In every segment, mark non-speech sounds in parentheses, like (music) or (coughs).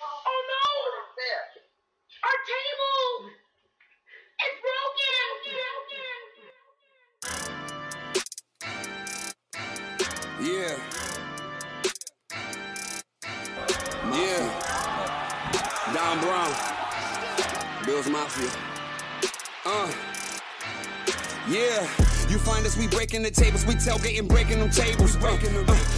Oh no! Our table! It's broken! Yeah. Yeah. Don Brown. Bills Mafia. Uh. Yeah. You find us, we breaking the tables, we tailgating, breaking them tables. Breaking them. Uh,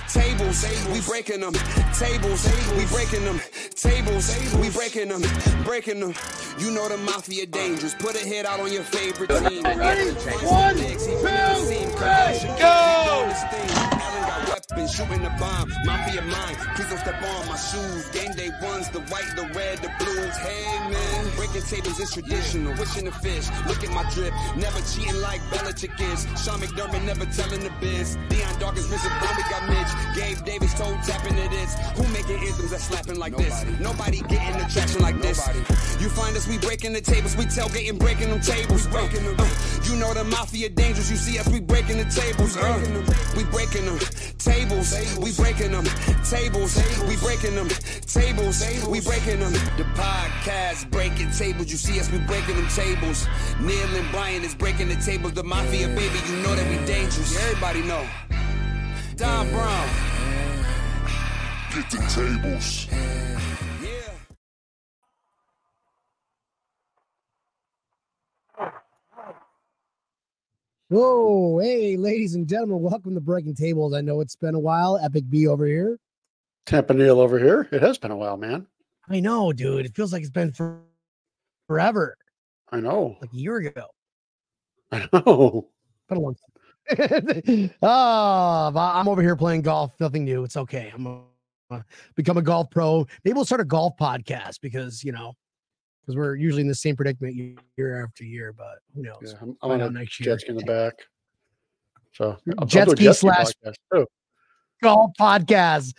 tables, we breaking them tables, we breaking them tables, we breaking them, breaking them. You know the mafia dangerous. Put a hit out on your favorite team. Ready? One, two, three, go! Weapons, shooting the bomb. Mafia mind, please don't step on my shoes. Game day ones, the white, the red, the blues. Hey man, breaking tables is traditional. Wishing the fish, look at my drip. Never cheating like Belichick is. Sean McDermott never telling the biz. Dion Dawkins, Richard we got Mitch. Gabe Davis told tapping to this. Who making anthems that slapping like Nobody. this? Nobody getting the traction like this. Nobody. You find us, we breaking the tables. We tailgating, breaking them tables. Breaking them. you know the mafia dangerous. You see us, we breaking the tables. Uh, we breaking them tables. We breaking them tables. We breaking them tables. We breaking them. The podcast breaking tables. You see us, we breaking them tables. Neil and Brian is breaking the tables. The mafia, baby, you know that we dangerous. Everybody know. Don Brown. Get the tables. Yeah. Whoa, hey, ladies and gentlemen, welcome to Breaking Tables. I know it's been a while. Epic B over here. Tampa Neil over here. It has been a while, man. I know, dude. It feels like it's been for forever, I know. like a year ago. (laughs) I know. Been a long time. (laughs) oh, I'm over here playing golf. Nothing new. It's okay. I'm uh, become a golf pro. Maybe we'll start a golf podcast because you know, because we're usually in the same predicament year after year. But who knows? Yeah, I'm, I'm on a next year. jet ski in the back. So I'll, Jet I'll do a ski slash- podcast golf podcast.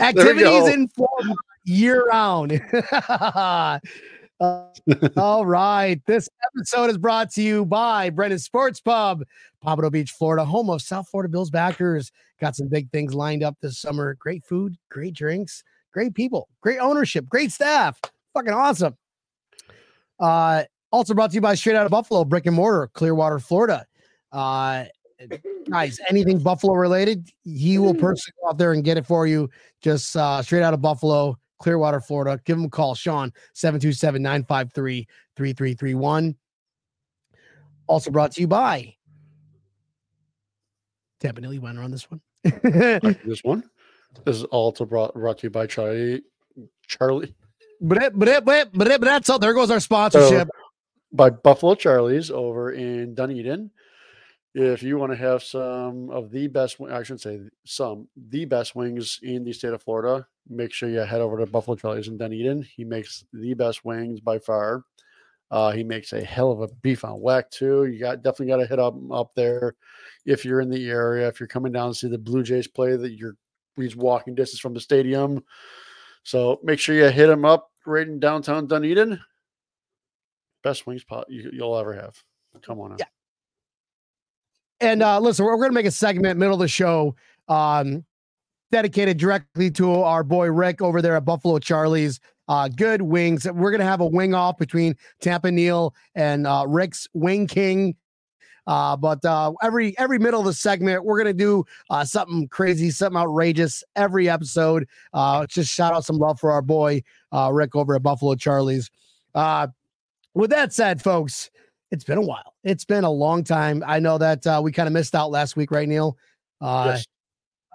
Activities in Florida year round. Uh, (laughs) all right. This episode is brought to you by Brendan's Sports Pub, Pompano Beach, Florida, home of South Florida Bills backers. Got some big things lined up this summer. Great food, great drinks, great people, great ownership, great staff. Fucking awesome. Uh, also brought to you by Straight Out of Buffalo, Brick and Mortar, Clearwater, Florida. Uh, guys, anything Buffalo related, he will personally go out there and get it for you. Just uh, straight out of Buffalo, Clearwater, Florida. Give him a call, Sean, 727 953 3331. Also brought to you by Tampa Neely went on this one. (laughs) This one. This is also brought brought to you by Charlie. Charlie it, but, it, but that's all. There goes our sponsorship. by Buffalo Charlie's over in Dunedin. If you want to have some of the best, I shouldn't say some, the best wings in the state of Florida, make sure you head over to Buffalo Charlie's in Dunedin. He makes the best wings by far. Uh, he makes a hell of a beef on weck too. You got definitely got to hit up up there if you're in the area. If you're coming down to see the Blue Jays play, that you're he's walking distance from the stadium. So make sure you hit him up right in downtown Dunedin. Best wings pot you, you'll ever have. Come on. Now. Yeah. And uh, listen, we're, we're going to make a segment middle of the show um, dedicated directly to our boy Rick over there at Buffalo Charlie's. Uh, good wings. We're going to have a wing off between Tampa Neal and uh, Rick's Wing King. Uh, but uh, every every middle of the segment, we're gonna do uh, something crazy, something outrageous every episode. Uh, just shout out some love for our boy uh, Rick over at Buffalo Charlie's. Uh, with that said, folks, it's been a while. It's been a long time. I know that uh, we kind of missed out last week, right, Neil? Uh, Yes.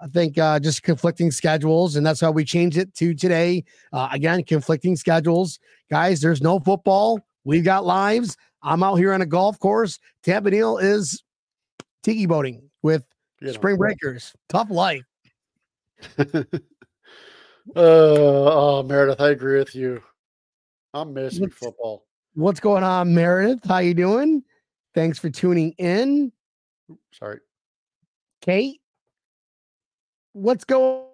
I think uh, just conflicting schedules, and that's how we changed it to today. Uh, again, conflicting schedules, guys. There's no football. We've got lives. I'm out here on a golf course. Tampa Neal is tiki boating with You know. spring breakers. Tough life. (laughs) uh, oh, Meredith, I agree with you. I'm missing What's- football. What's going on, Meredith? How you doing? Thanks for tuning in, Sorry. Kate. What's going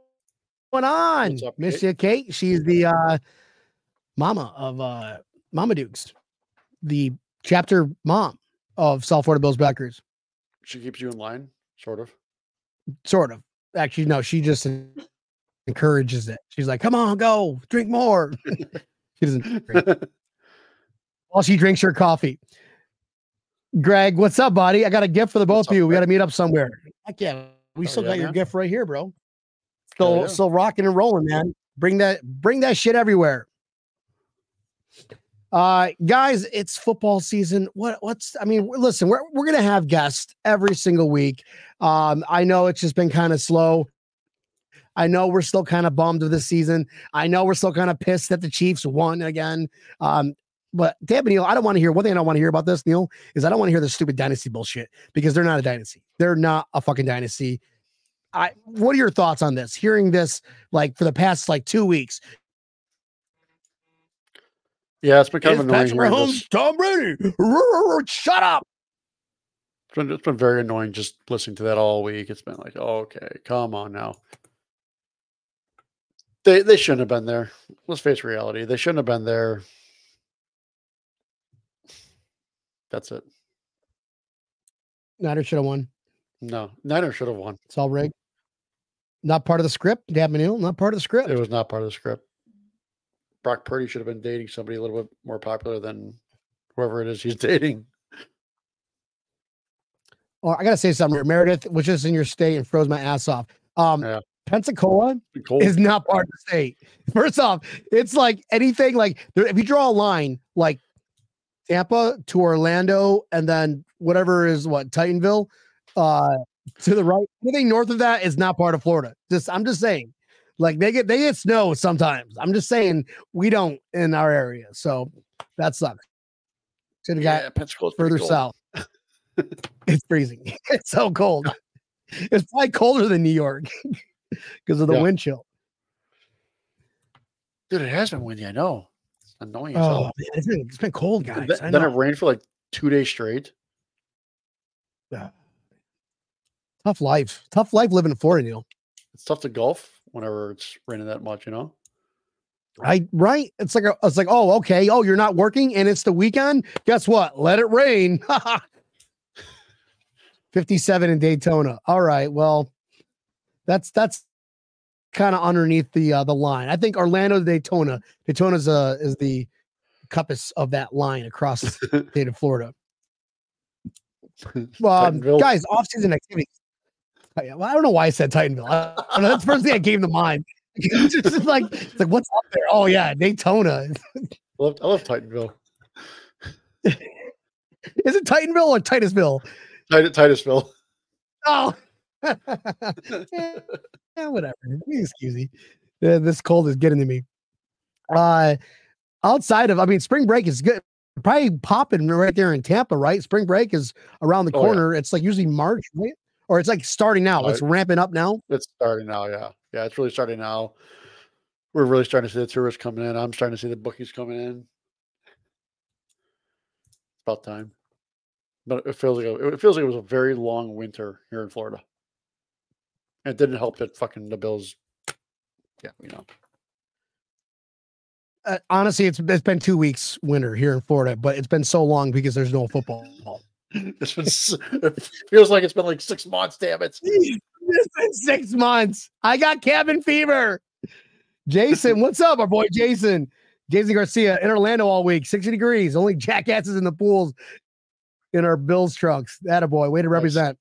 on? What's up, Miss you, Kate. She's the uh, mama of uh, Mama Dukes, the chapter mom of South Florida Bills backers. She keeps you in line, sort of. Sort of. Actually, no, she just encourages it. She's like, come on, go, drink more. (laughs) she doesn't drink. while she drinks her coffee. Greg, what's up, buddy? I got a gift for the both What's of up, you. We got to meet up somewhere. Heck yeah. We Oh, still yeah, got your man. gift right here, bro. Still, yeah. still rocking and rolling, man. Bring that, bring that shit everywhere. Uh, guys, it's football season. What, what's, I mean, listen, we're, we're to have guests every single week. Um, I know it's just been kind of slow. I know we're still kind of bummed with this season. I know we're still kind of pissed that the Chiefs won again. Um, but damn Neil, I don't want to hear one thing I don't want to hear about this, Neil, is I don't want to hear this stupid dynasty bullshit because they're not a dynasty. They're not a fucking dynasty. I what are your thoughts on this? Hearing this like for the past like two weeks. Yeah, it's been kind Is annoying. Patrick Mahomes, this. Tom Brady. (laughs) Shut up. It's been, it's been very annoying just listening to that all week. It's been like, oh, okay, come on now. They they shouldn't have been there. Let's face reality. They shouldn't have been there. That's it. Niners should have won. No, Niners should have won. It's all rigged. Not part of the script. Dab Neil, not part of the script. It was not part of the script. Brock Purdy should have been dating somebody a little bit more popular than whoever it is he's (laughs) dating. Oh, I gotta say something. Meredith, which is in your state and froze my ass off. Um, Yeah. Pensacola is not part of the state. (laughs) First off, it's like anything like there, if you draw a line like Tampa to Orlando and then whatever is what Titanville uh to the right, anything north of that is not part of Florida. Just I'm just saying. Like they get they get snow sometimes. I'm just saying we don't in our area. So that sucks. Should have got yeah, pretty further south. (laughs) it's freezing. (laughs) It's so cold. It's probably colder than New York (laughs) because of the Yeah. wind chill. Dude, it has been windy. I know. It's annoying. Oh, man, it's been, it's been cold, guys. Th- then it rained for like two days straight. Yeah. Tough life. Tough life living in Florida, Neil. It's tough to golf whenever it's raining that much, you know? I right. It's like a, it's like, oh, okay. Oh, you're not working and it's the weekend. Guess what? Let it rain. (laughs) 57 in Daytona. All right. Well, that's that's kind of underneath the uh, the line. I think Orlando to Daytona. Daytona's uh is the compass of that line across the (laughs) state of Florida. Um, guys, off-season activities. Yeah, Well, I don't know why I said Titanville. I, I don't know, that's the first thing that came to mind. (laughs) it's just like, it's like, what's up there? Oh yeah, Daytona. I love, I love Titanville. (laughs) Is it Titanville or Titusville? Tit- Titusville. Oh, yeah, (laughs) yeah, whatever. Excuse me. Yeah, this cold is getting to me. Uh, outside of, I mean, spring break is good. Probably popping right there in Tampa, right? Spring break is around the Oh, yeah. corner. It's like usually March, right? Or it's like starting now. It's ramping up now. It's starting now, yeah. Yeah, it's really starting now. We're really starting to see the tourists coming in. I'm starting to see the bookies coming in. It's about time. But it feels like a, it feels like it was a very long winter here in Florida. And it didn't help that fucking the Bills. Yeah, you know. uh, honestly, it's it's been two weeks winter here in Florida, but it's been so long because there's no football. (laughs) It's been, (laughs) it feels like it's been like six months. Damn it! It's been six months. I got cabin fever. Jason, (laughs) what's up, our boy Jason? Jason Garcia in Orlando all week, 60 degrees. Only jackasses in the pools in our Bills trunks. That a boy. Way to represent.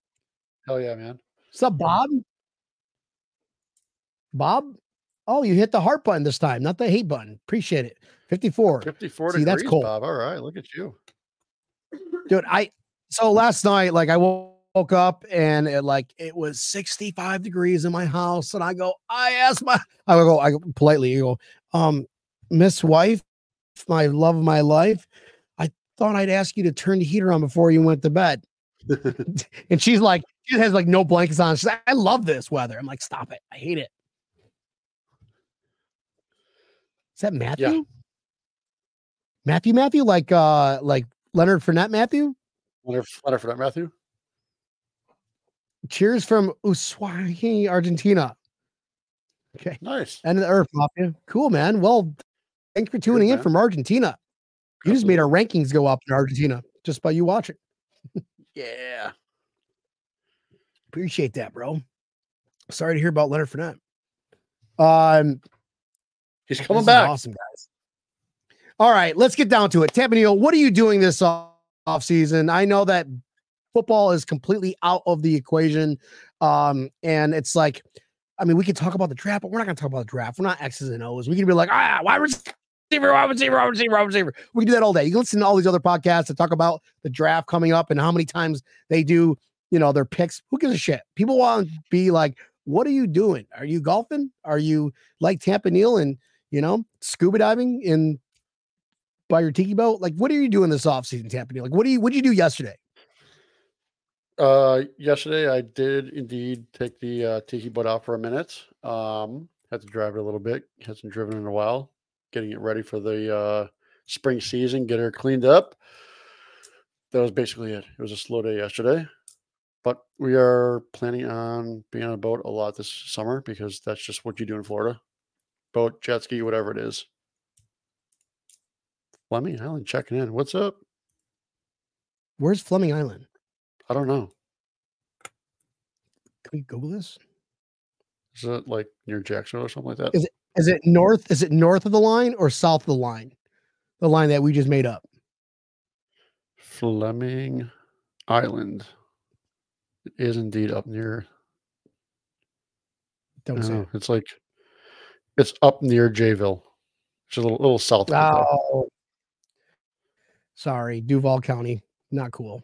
Hell yeah, man! What's up, Bob? Bob? Oh, you hit the heart button this time, not the hate button. Appreciate it. 54. Fifty-four See, degrees, that's cold. Bob. All right, look at you. dude i so last night like i woke up and it like it was 65 degrees in my house and i go i asked my i go i go politely you go um miss wife my love of my life i thought i'd ask you to turn the heater on before you went to bed. (laughs) (laughs) And she's like she has like no blankets on. She's like i love this weather. I'm like stop it. I hate it. Is that matthew? Matthew matthew? Like uh like leonard Fournette matthew Leonard, Leonard Fournette, Matthew. Cheers from Ushuaia, Argentina. Okay. Nice. Of the earth, Mafia. Cool, man. Well, thanks for tuning in man. from Argentina. You just made our rankings go up in Argentina just by you watching. Yeah. Appreciate that, bro. Sorry to hear about Leonard Fournette. Um, He's coming back. Awesome, guys. All right, let's get down to it. Tampanil, what are you doing this off season? I know that football is completely out of the equation. Um, and it's like, I mean, we can talk about the draft, but we're not gonna talk about the draft. We're not X's and O's. We can be like, ah, wide receiver, wide receiver, wide receiver, wide receiver. We can do that all day. You can listen to all these other podcasts that talk about the draft coming up and how many times they do, you know, their picks. Who gives a shit? People want to be like, what are you doing? Are you golfing? Are you like Tampa Neal and you know, scuba diving in by your tiki boat? Like, what are you doing this offseason, Tampa? Like, what do you what did you do yesterday? Uh, yesterday I did indeed take the uh, tiki boat out for a minute. Um, had to drive it a little bit. Hasn't driven in a while. Getting it ready for the uh, spring season. Get her cleaned up. That was basically it. It was a slow day yesterday, but we are planning on being on a boat a lot this summer because that's just what you do in Florida. Boat, jet ski, whatever it is. Fleming Island checking in. What's up? Where's Fleming Island? I don't know. Can we Google this? Is it like near Jacksonville or something like that? Is Is it north? Is it north of the line or south of the line? The line that we just made up. Fleming Island It is indeed up near. Don't say. it. it's like it's up near Jayville, which is a little, little south. of. Oh, sorry, Duval County, not cool,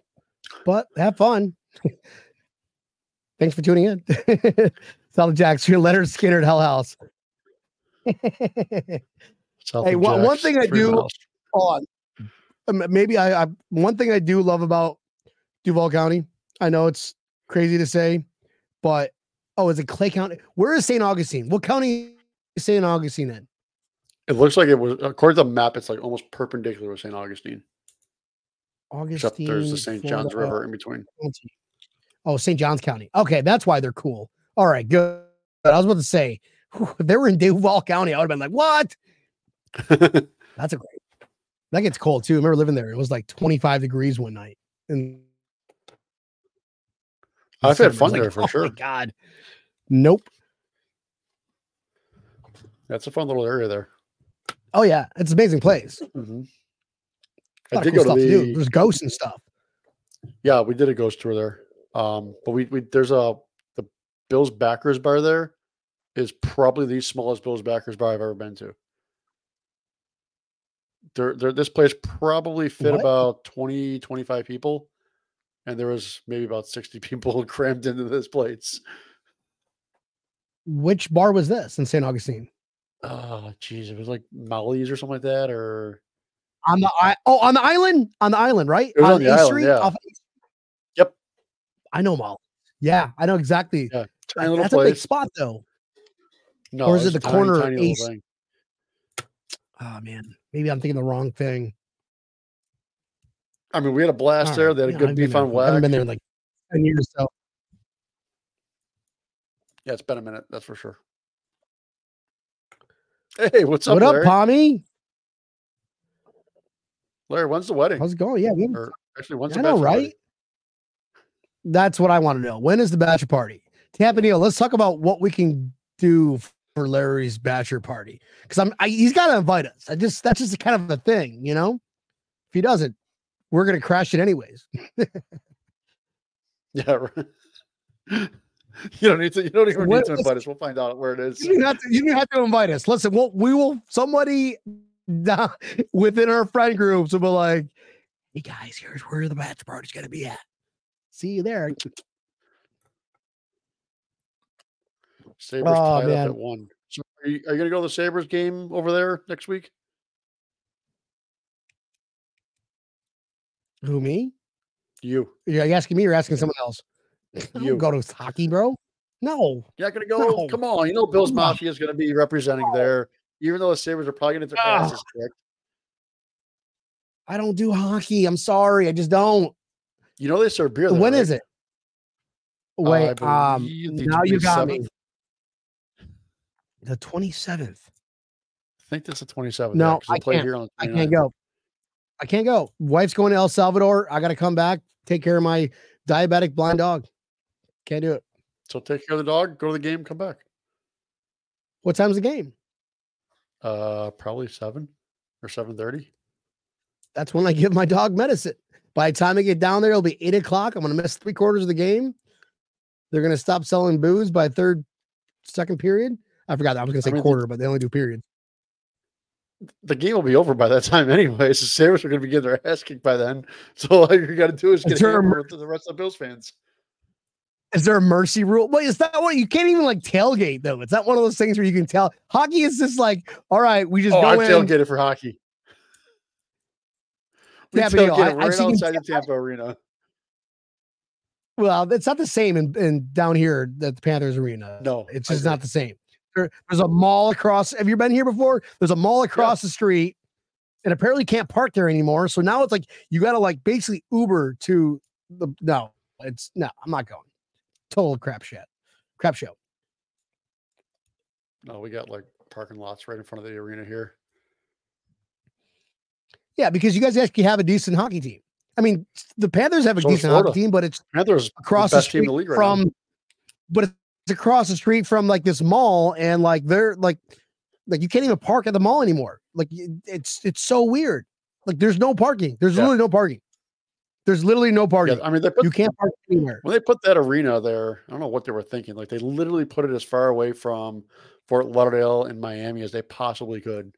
but have fun. (laughs) Thanks for tuning in. (laughs) Solid Jacks, your Lynyrd Skynyrd at Hell House. (laughs) Hey, one- one thing I do- miles. on. Um, maybe I, I one thing I do love about Duval County. I know it's crazy to say, but oh, is it Clay County? Where is St. Augustine? What county is St. Augustine in? It looks like it was according to the map. It's like almost perpendicular with St. Augustine, except Augustine. there's the St. John's Florida River in between. Oh, St. John's County. Okay, that's why they're cool. All right, good. I was about to say, whew, if they were in Duval County, I would have been like, what? (laughs) That's a great. That gets cold too. I remember living there. It was like 25 degrees one night. And I've had fun like, there for (laughs) "Oh my sure. God. Nope. That's a fun little area there. Oh yeah, it's an amazing place. Mhm. I did cool go stuff to to do. There's ghosts and stuff. yeah, we did a ghost tour there. Um, but we, we there's a the Bills backers bar there is probably the smallest Bills backers bar I've ever been to. There, there this place probably fit What? about 20, 25 people, and there was maybe about 60 (laughs) people crammed into this place. Which bar was this in St. Augustine? Oh, geez, it was like Molly's or something like that, or On the i oh on the island on the island right was on the A island, Street? yeah. Off- Yep. I know Molly. Yeah, I know exactly. Yeah, That- tiny little That's a big spot though. No, or is it the tiny, corner tiny thing. Oh man, maybe I'm thinking the wrong thing. I mean, we had a blast All there. right, They had a good I've beef on I haven't been there in like 10 years. So Yeah, it's been a minute, that's for sure. Hey, what's up, what up, Larry? Pommy? Larry, when's the wedding? How's it going? Yeah, we haven't- Or actually, when's I the know, bachelor party? right? That's what I want to know. When is the bachelor party? Tampa Neal, let's talk about what we can do for Larry's bachelor party. Because I'm I, he's got to invite us. I just that's just kind of a thing, you know. If he doesn't, we're gonna crash it anyways. (laughs) Yeah, right. you don't need to. You don't even What need to invite us. We'll find out where it is. You don't have to. You don't have to invite us. Listen, we'll, we will. Somebody down within our friend groups will be like, "Hey guys, here's where the bachelor party's gonna be at. See you there." Sabres Oh, tied up at one. So are you, are you going to go to the Sabres game over there next week? Who me? You. You're asking me or asking someone else? (laughs) You. go to hockey, bro. No. You're not going to go? No. Come on. You know Bill's Mafia is going to be representing there, even though the Sabres are probably going to get their asses kicked. I don't do hockey. I'm sorry. I just don't. You know they serve beer there, When right? is it? Uh, Wait, um, now you got me. The 27th. I think that's the 27th. No, yeah, I play can't. here on the I can't go. I can't go. Wife's going to El Salvador. I got to come back, take care of my diabetic blind dog. Can't do it. So take care of the dog, go to the game, come back. What time's the game? Uh, probably seven or seven thirty. That's when I give my dog medicine. By the time I get down there, it'll be eight o'clock. I'm going to miss three quarters of the game. They're going to stop selling booze by third, second period. I forgot that. I was going to I say mean, quarter, but they only do period. The game will be over by that (laughs) time anyways. The Sabres are going to be getting their ass kicked by then. (laughs) So all you got to do is get hammered to the rest of the Bills fans. Is there a mercy rule? Well, is that what you can't even like tailgate though? It's not one of those things where you can tell. Hockey is just like, all right, we just Oh, go I'm in. tailgated for hockey. We Yeah, but, you tailgated I- I've right seen- outside (laughs) the Tampa Arena. Well, it's not the same in, in down here at the Panthers Arena. No, It's just not the same. There- there's a mall across. Have you been here before? There's a mall across the street, and apparently can't park there anymore. So now it's like you got to like basically Uber to the. No, it's no. I'm not going. Total crap shit. Crap show. No, we got like parking lots right in front of the arena here. Yeah, because you guys actually have a decent hockey team. I mean, the Panthers have a So decent hockey team, but it's Panthers across the the, best team in street the league right now. from, but it's across the street from like this mall, and like they're like, like you can't even park at the mall anymore. Like it's it's so weird. Like there's no parking. There's Yeah. literally no parking. There's literally no Yeah, parking. I mean, they put you can't park anywhere. when they put that arena there, I don't know what they were thinking. Like they literally put it as far away from Fort Lauderdale and Miami as they possibly could.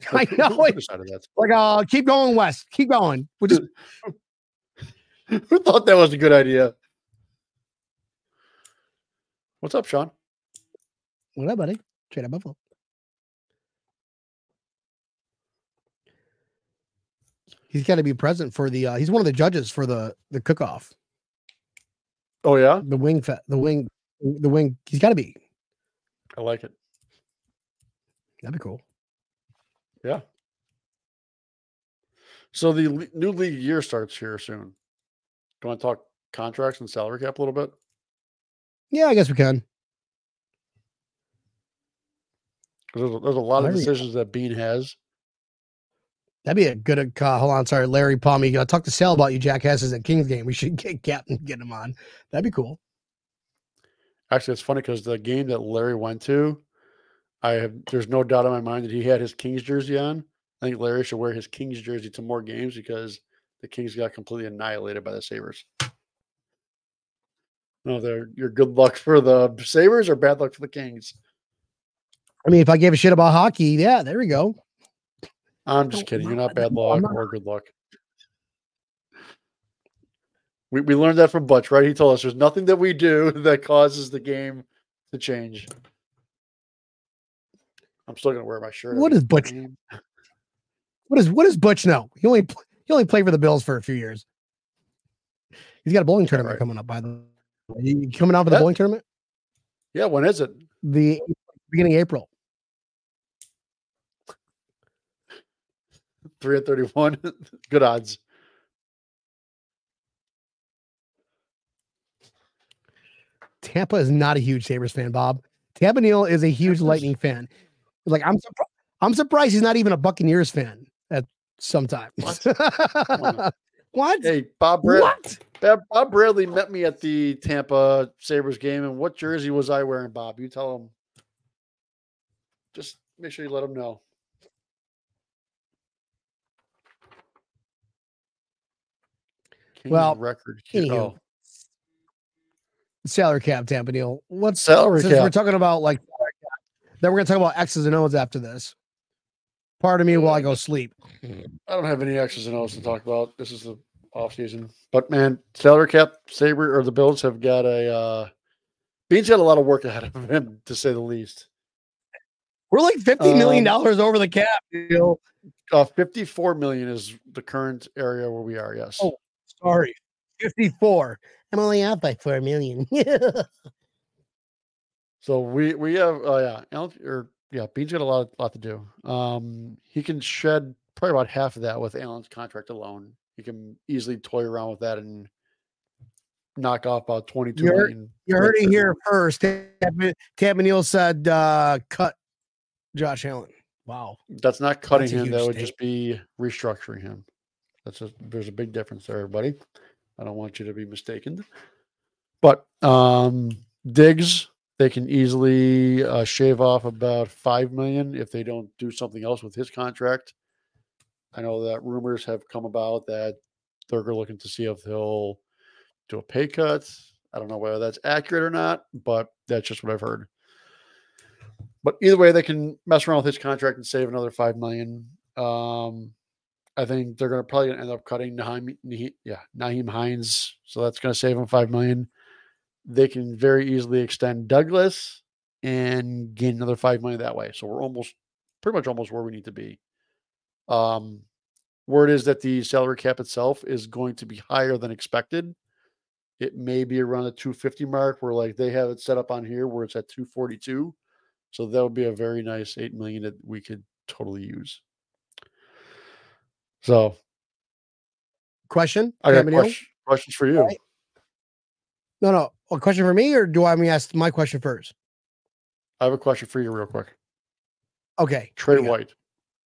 (laughs) I Like, who- know. Who it- Like, uh, keep going west. Keep going. Which is (laughs) Who thought that was a good idea? What's up, Sean? what up, buddy? Straight up Buffalo. He's got to be present for the. uh He's one of the judges for the the cook off. Oh yeah, The wing fat. The wing. The wing. He's got to be. I like it. That'd be cool. Yeah. So the le- new league year starts here soon. Do you want to talk contracts and salary cap a little bit? Yeah, I guess we can. There's a, there's a lot of decisions that Beane has. That'd be a good. Uh, hold on, sorry, Larry Palmy. Uh, talk to Sal about you jackasses at Kings game. We should get Captain get him on. That'd be cool. Actually, it's funny because the game that Larry went to, I have there's no doubt in my mind that he had his Kings jersey on. I think Larry should wear his Kings jersey to more games because the Kings got completely annihilated by the Sabres. No, they're your good luck for the Sabres or bad luck for the Kings. I mean, if I gave a shit about hockey, yeah, there we go. I'm just kidding. You're not bad luck not. or good luck. We, we learned that from Butch, right? He told us there's nothing that we do (laughs) that causes the game to change. I'm still gonna wear my shirt. What is Butch? game. What is what does Butch know? He only he only played for the Bills for a few years. He's got a bowling tournament right. coming up. By the way, you coming out for the bowling tournament? Yeah, when is it? The beginning of April. Three and thirty-one. (laughs) Good odds. Tampa is not a huge Sabres fan, Bob. Tampa Neal is a huge Lightning fan. Like I'm surprised. I'm surprised he's not even a Buccaneers fan at some time. What? (laughs) What? Hey, Bob Brad- What? Bob Bradley met me at the Tampa Sabres game, and what jersey was I wearing, Bob? You tell him. Just make sure you let him know. Well, record. anywho, oh, Salary cap, Tampa Neal. What's salary since we're talking about like then we're gonna talk about X's and O's after this. Pardon me while I go sleep. I don't have any X's and O's to talk about. This is the off season, but man, salary cap, Sabre or the Bills have got a. uh Beane's got a lot of work ahead of him, to say the least. We're like fifty million Um, dollars over the cap. Neal. Uh, Fifty-four million is the current area where we are. Yes. Oh. Sorry, fifty-four. I'm only out by four million. (laughs) So we we have uh, yeah Alan, or yeah Beane's got a lot lot to do. Um, he can shed probably about half of that with Allen's contract alone. He can easily toy around with that and knock off about twenty-two You're- million. You heard it here first. Tampa Tampa Neal said uh, cut Josh Allen. Wow. That's not cutting That's him. That huge would just be restructuring him. That's a there's a big difference there, everybody. I don't want you to be mistaken. But um they can easily uh, shave off about five million if they don't do something else with his contract. I know that rumors have come about that they're looking to see if he'll do a pay cut. I don't know whether that's accurate or not, but that's just what I've heard. But either way, they can mess around with his contract and save another five million. Um, I think they're going to probably end up cutting Nyheim, Nyheim, yeah, Nyheim Hines, so that's going to save them five million. They can very easily extend Douglas and gain another five million that way. So we're almost, pretty much almost where we need to be. Um, word is that the salary cap itself is going to be higher than expected. It may be around the 250 mark, where like they have it set up on here, where it's at 242. So that would be a very nice eight million that we could totally use. So Question? I got question, questions for you. Right. No, no. A question for me, or do I me ask my question first? I have a question for you, real quick. Okay. Tre? White.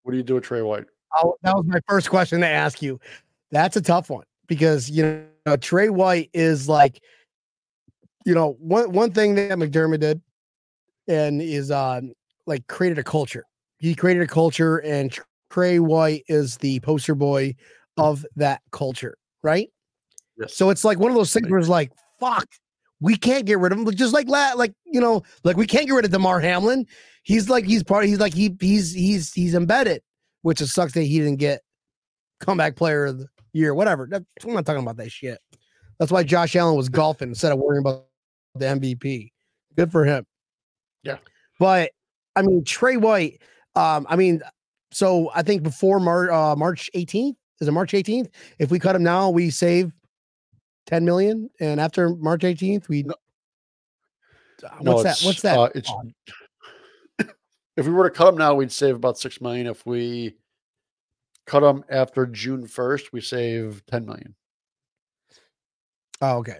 What do you do with Tre White? Oh, that was my first question to ask you. That's a tough one because you know Tre White is like, you know, one one thing that McDermott did, and is uh like created a culture. He created a culture, and Tre White is the poster boy of that culture, right? Yes. So it's like one of those things where it's like, fuck, we can't get rid of him. Just like like you know, like we can't get rid of Damar Hamlin. He's like he's part. He's like he he's he's he's embedded, which it sucks that he didn't get comeback player of the year, whatever. That- I'm not talking about that shit. That's why Josh Allen was golfing instead of worrying about the MVP. Good for him. Yeah. But I mean Tre White. Um, I mean, so I think before Mar- uh, March 18th is it March 18th? If we cut him now, we save 10 million, and after March 18th, we. No. Uh, No, What's that? What's that? Uh, it's (coughs) if we were to cut him now, we'd save about six million. If we cut him after June first, we save ten million. oh, okay.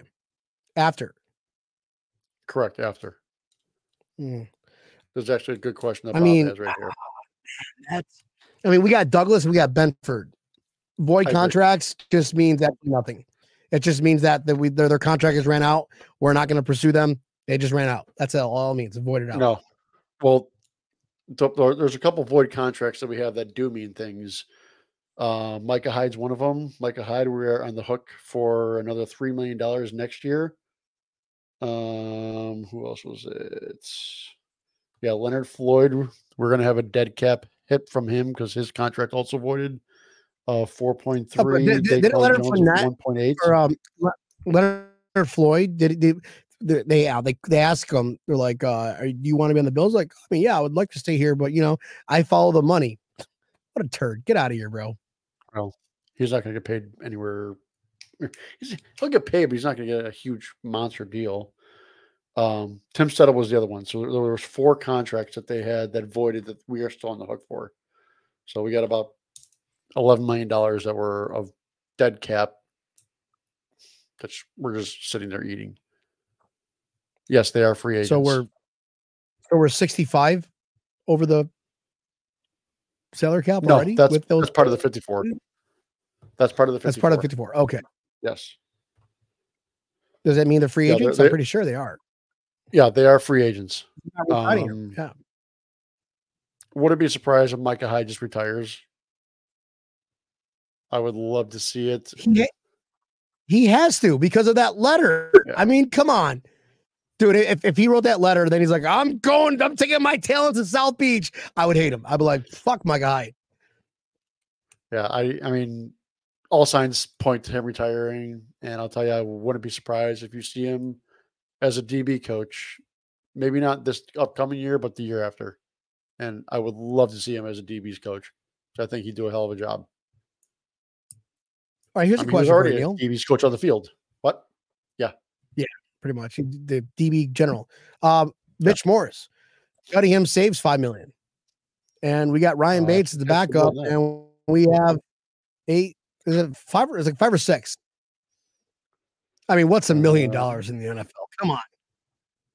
After. Correct. After. Mm. There's actually a good question that I Bob mean, has right here. That's. I mean, we got Douglas, we got Benford. Void contracts just means that nothing. It just means that that we their, their contract has ran out. We're not going to pursue them. They just ran out. That's all, it means. Voided out. No. Well, there's a couple void contracts that we have that do mean things. Uh, Micah Hyde's one of them. Micah Hyde, we're on the hook for another three million dollars next year. Um, who else was it? Yeah, Leonard Floyd. We're gonna have a dead cap hit from him because his contract also voided. Uh, four point three. Oh, did- did- Leonard Fournette one point eight. Or um, Leonard Floyd did did they they they they ask him they're like uh are, do you want to be on the Bills like I mean yeah I would like to stay here but you know I follow the money. What a turd! Get out of here, bro. Well, he's not going to get paid anywhere. He's, he'll get paid, but he's not going to get a huge monster deal. Um, Tim Settle was the other one. So there was four contracts that they had that voided that we are still on the hook for. So we got about eleven million dollars that were of dead cap. That's we're just sitting there eating. Yes, they are free agents. So we're so we're 65 over the salary cap no, already that's with those that's part of the fifty-four. That's part of the 54. that's part of the 54. Okay. Yes. Does that mean they're free Yeah, agents? they- I'm pretty sure they are. Yeah, they are free agents. Not resigning them. Um, yeah. Would it be surprised if Micah Hyde just retires? I would love to see it. He, he has to because of that letter. Yeah. I mean, come on. Dude, if, if he wrote that letter, then he's like, I'm going, I'm taking my talents to South Beach. I would hate him. I'd be like, fuck my guy. Yeah, I I mean, all signs point to him retiring, and I'll tell you, I wouldn't be surprised if you see him as a DB coach. Maybe not this upcoming year, but the year after. And I would love to see him as a DB's coach. So I think he'd do a hell of a job. All right, here's I a mean, question for already you, a DB's coach on the field. What? Yeah. Yeah, pretty much. The DB general. Um, Mitch Morse. Cutting him saves five million. And we got Ryan Uh, Bates as the backup, and we have eight. Is it five or is it five or six? I mean, what's a million Uh, dollars in the NFL? Come on.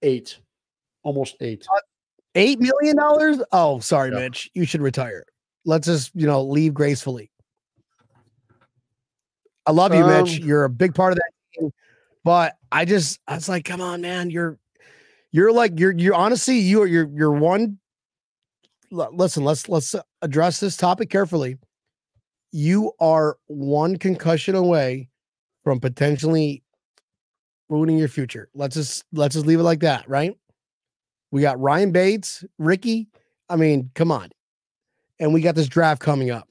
Eight, almost eight. Eight million dollars? Oh, sorry, Yeah. Mitch. You should retire. Let's just, you know, leave gracefully. I love you, Mitch. Um, You're a big part of that team. But I just I was like, come on, man. You're you're like you're you're honestly you are you're you're one. Listen, let's let's address this topic carefully. You are one concussion away from potentially ruining your future. Let's just let's just leave it like that, right? We got Ryan Bates, Ricky. I mean, come on. And we got this draft coming up.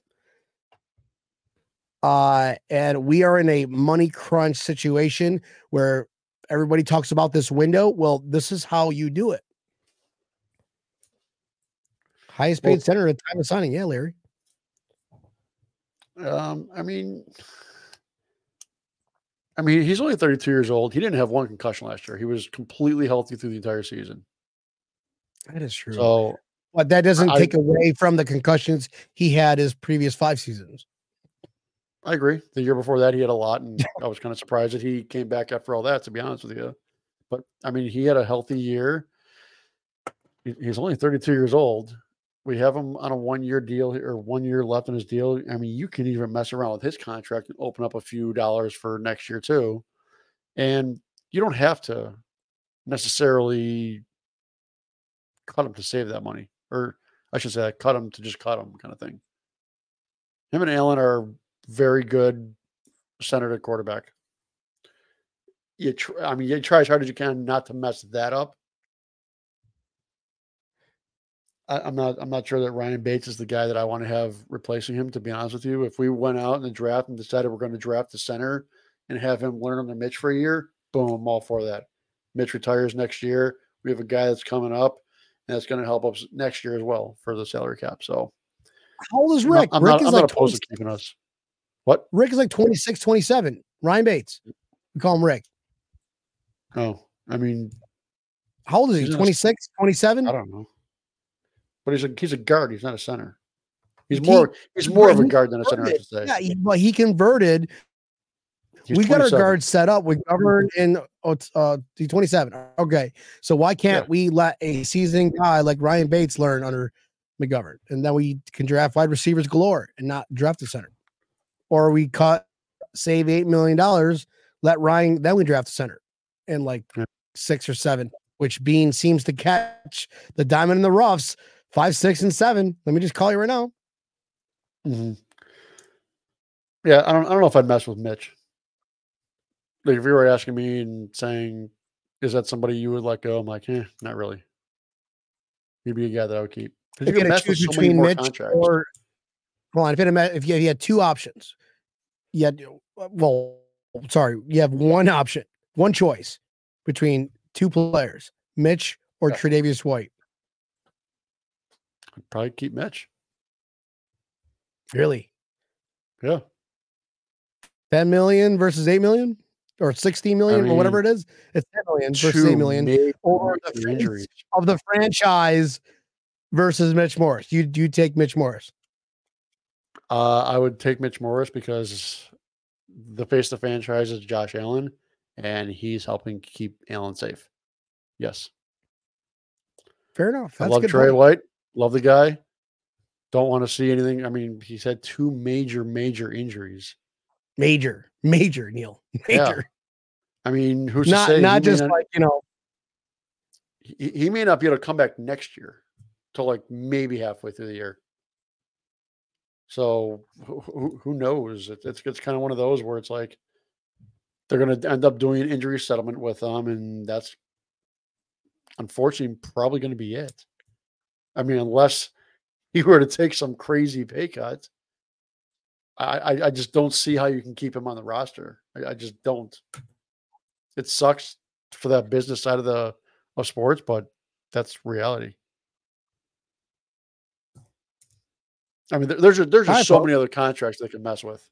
Uh, and we are in a money crunch situation where everybody talks about this window. Well, this is how you do it. Highest paid Well- center at the time of signing. Yeah, Larry. Um, I mean, I mean, he's only 32 years old. He didn't have one concussion last year. He was completely healthy through the entire season. That is true. So but that doesn't I- take away from the concussions he had his previous five seasons. I agree. The year before that, he had a lot, and (laughs) I was kind of surprised that he came back after all that. To be honest with you, but I mean, he had a healthy year. He's only 32 years old. We have him on a one-year deal or one year left in his deal. I mean, you can even mess around with his contract and open up a few dollars for next year too. And you don't have to necessarily cut him to save that money, or I should say, cut him to just cut him, kind of thing. Him and Allen are very good center to quarterback. You, tr- I mean, you try as hard as you can not to mess that up. I, I'm not. I'm not sure that Ryan Bates is the guy that I want to have replacing him. To be honest with you, if we went out in the draft and decided we're going to draft the center and have him learn under Mitch for a year, boom, I'm all for that. Mitch retires next year. We have a guy that's coming up, and that's going to help us next year as well for the salary cap. So How old is I'm not- Rick? I'm Rick not, is I'm like not opposed to keeping us. What? Rick is like 26, 27. Ryan Bates. We call him Rick. Oh, I mean, How old is he? He's 26, 27? I don't know. But he's a he's a guard. He's not a center. He's He- more he's more of a guard than a center. I should say. Yeah, he, but he converted. He's we got our guards set up. We Govern in oh, uh the 27. Okay. So why can't Yeah. we let a seasoned guy like Ryan Bates learn under McGovern? And then we can draft wide receivers galore and not draft a center. Or we cut, save eight million dollars, let Ryan, then we draft a center in like Yeah. six or seven, which Beane seems to catch the diamond in the roughs, five, six, and seven. Let me just call you right now. Mhm. Yeah, I don't I don't know if I'd mess with Mitch. Like if you were asking me and saying, "Is that somebody you would let go?" I'm like, eh, not really. He'd be a guy that I would keep If you can had to with choose so between Mitch contracts. or hold on, if you had, if you, if you had two options, you had well, sorry, you have one option, one choice between two players, Mitch or Yeah. Tre'Davious White. I'd probably keep Mitch. Really, Yeah, ten million versus eight million, or sixteen million, or whatever it is. It's ten million versus eight million major over the injuries. of the franchise versus Mitch Morse. You you take Mitch Morse. Uh, I would take Mitch Morse because the face of the franchise is Josh Allen, and he's helping keep Allen safe. Yes, Fair enough. I That's a love Tre point. White. Love the guy. Don't want to see anything. I mean, he's had two major, major injuries. Major, major, Neil, Yeah. major. I mean, who's Not to say not just not- like you know he, he may not be able to come back next year till like maybe halfway through the year. So who, who, knows? It's, it's it's kind of one of those where it's like they're going to end up doing an injury settlement with them, and that's unfortunately probably going to be it. I mean, unless he were to take some crazy pay cut, I, I, I just don't see how you can keep him on the roster. I, I just don't. It sucks for that business side of the of sports, but that's reality. I mean, there- there's just, there's just so folks. many other contracts they can mess with.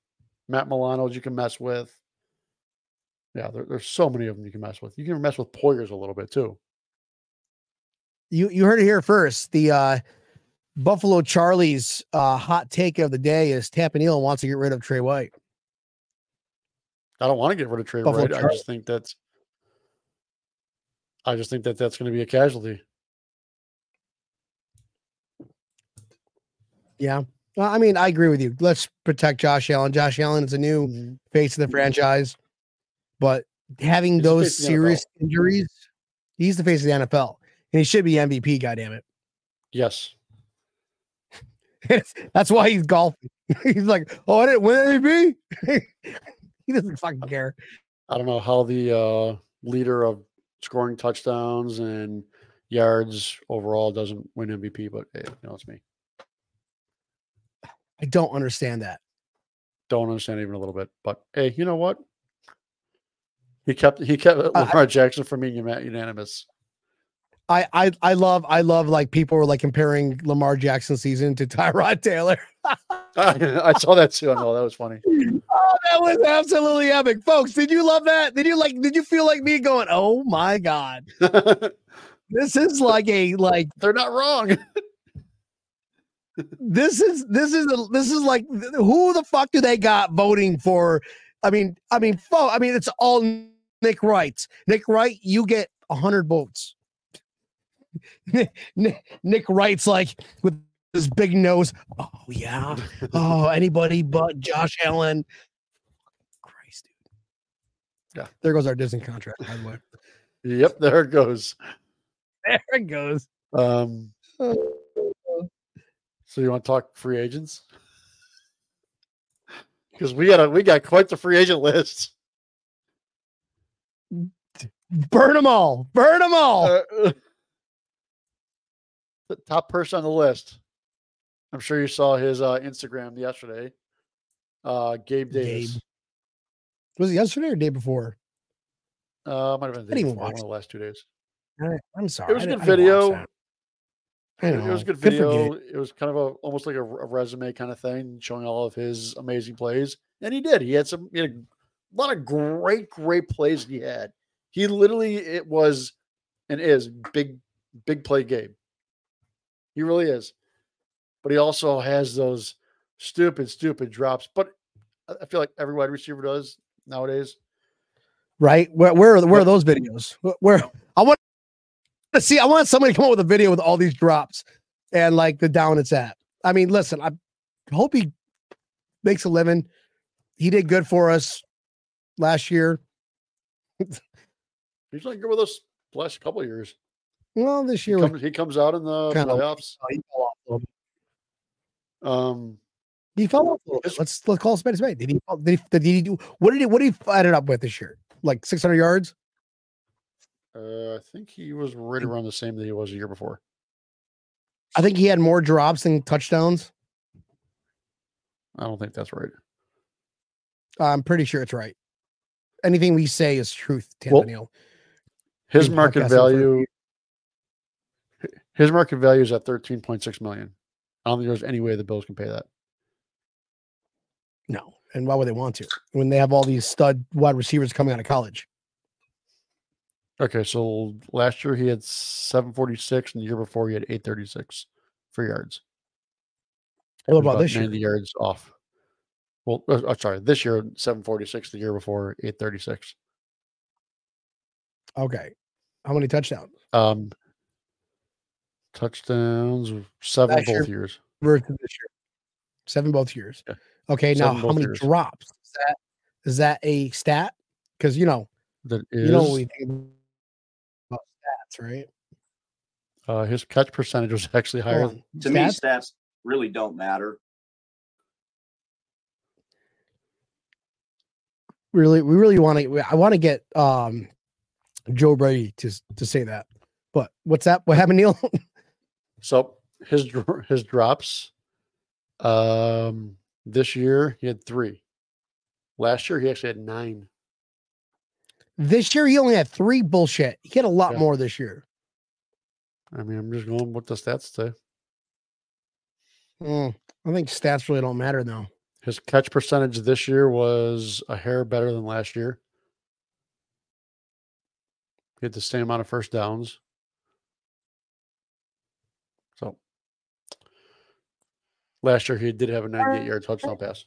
Matt Milano's you can mess with. Yeah, there, there's so many of them you can mess with. You can mess with Poyers a little bit too. You you heard it here first. The uh Buffalo Charlie's uh hot take of the day is Tampa Neal wants to get rid of Tre White. I don't want to get rid of Trey Buffalo Wright. I just think that's. I just think that that's going to be a casualty. Yeah. Well, I mean, I agree with you. Let's protect Josh Allen. Josh Allen is a new face of the franchise, but having He's those face of the serious injuries, he's the face of the NFL, and he should be MVP. Goddamn it! Yes. (laughs) That's why he's golfing. (laughs) he's like, oh, I didn't win MVP. (laughs) he doesn't fucking care. I don't know how the uh, leader of scoring touchdowns and yards overall doesn't win MVP, but hey, you know, it's me. I don't understand that. Don't understand even a little bit. But hey, you know what? He kept he kept Lamar Jackson from being unanimous. I, I I love I love like people were like comparing Lamar Jackson season to (laughs) Tyrod Taylor. (laughs) I saw that too. I know that was funny. (laughs) Oh, that was absolutely epic, folks. Did you love that? Did you like? Did you feel like me going? Oh my god, this is like a like They're not wrong. this is this is a, this is like who the fuck do they got voting for? I mean, I mean, fo- I mean, it's all Nick Wright. Nick Wright, you get hundred votes. Nick, Nick Wright's like with his big nose. Oh yeah. Oh, (laughs) anybody but Josh Allen. Christ, dude. Yeah. There goes our Disney contract, by the way. yep, there it goes. There it goes. Um, (sighs) so you want to talk free agents? Because we got a we got quite the free agent list. Burn them all. Burn them all. Uh, the top person on the list. I'm sure you saw his uh, Instagram yesterday. Uh, Gabe Davis. Gabe. Was it yesterday or day before? Uh, might have been the I day didn't before, one watch of the last two days. I- I'm sorry. It was a good didn't- I didn't watch video. It- was a good video. It was kind of a almost like a, a resume kind of thing, showing all of his amazing plays. And he did. He had some he had a lot of great, great plays. He had. He literally it was and is big, big play game. He really is. But he also has those stupid, stupid drops. But I feel like every wide receiver does nowadays. right? Where where are, where are those videos? Where I want to see, I want somebody to come up with a video with all these drops and like the down it's at. I mean, listen, I hope he makes a living. He did good for us last year. He's like good with us the last couple of years. Well, this year was comes, he comes out in the playoffs. oh, he fell off a little bit. Um, He fell off a little bit. Let's let's call spade spade. Did he? fall- Did he? Did he do? What did he? What did he ended up with this year? Like 600 yards? Uh, I think he was right around the same that he was a year before. I think he had more drops than touchdowns. I don't think that's right. I'm pretty sure it's right. Anything we say is truth, Well, Tampa Neal. His market value, his market value is at thirteen point six million. I don't think there's any way the Bills can pay that. No. And why would they want to when they have all these stud wide receivers coming out of college? Okay, so last year he had seven forty six, and the year before he had eight thirty six for yards. What was about this year? Ninety yards off. Well, uh, uh, sorry, this year seven forty six. The year before eight thirty six. Okay. How many touchdowns? Um, touchdowns seven Last both year- years. Versus this year. Seven both years. Yeah. Okay. Now, how many years. drops? Is that is that a stat? Because you know, That is you know what we think about stats, right? uh, his catch percentage was (laughs) actually higher. Hold on. To me, Stats? stats really don't matter. really we really want to i want to get um joe brady to to say that but what's that what happened neil (laughs) So his his drops, um, this year he had three. Last year he actually had nine. this year he only had three bullshit he had a lot Yeah. more this year I mean, I'm just going with the stats say. Mm, i think stats really don't matter though His catch percentage this year was a hair better than last year. He had the same amount of first downs. So last year he did have a 98 yard touchdown pass.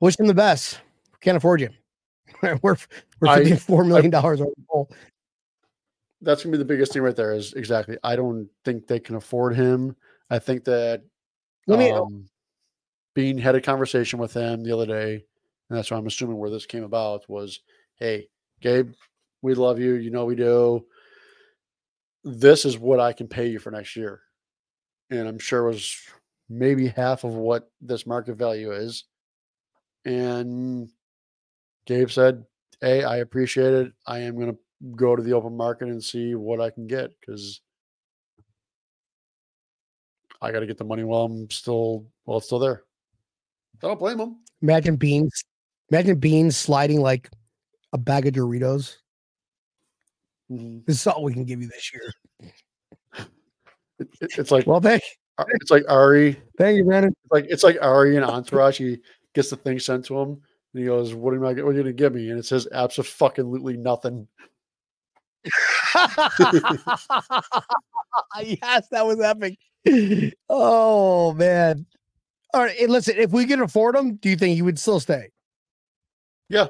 Wish him the best. Can't afford you. (laughs) we're we're I- fifty four million dollars over the goal. That's gonna be the biggest thing right there. Is exactly. I don't think they can afford him. I think that Let me um, Beane had a conversation with him the other day, and that's why I'm assuming where this came about was, hey, Gabe, we love you. You know we do. This is what I can pay you for next year, and I'm sure it was maybe half of what this market value is. And Gabe said, "Hey, I appreciate it. I am going to go to the open market and see what I can get because." I got to get the money while I'm still while it's still there. I don't blame him. imagine beans. Imagine beans sliding like a bag of Doritos. Mm-hmm. This is all we can give you this year. It- it- it's like Well, thank Ar- it's like Ari. thank you, Brandon. It's like it's like Ari and Entourage. He gets the thing sent to him, and he goes, "What am I? What are you gonna give me?" And it says, "Absolutely nothing." (laughs) yes, that was epic. Oh man. All right, listen, if we could afford him, do you think he would still stay? Yeah,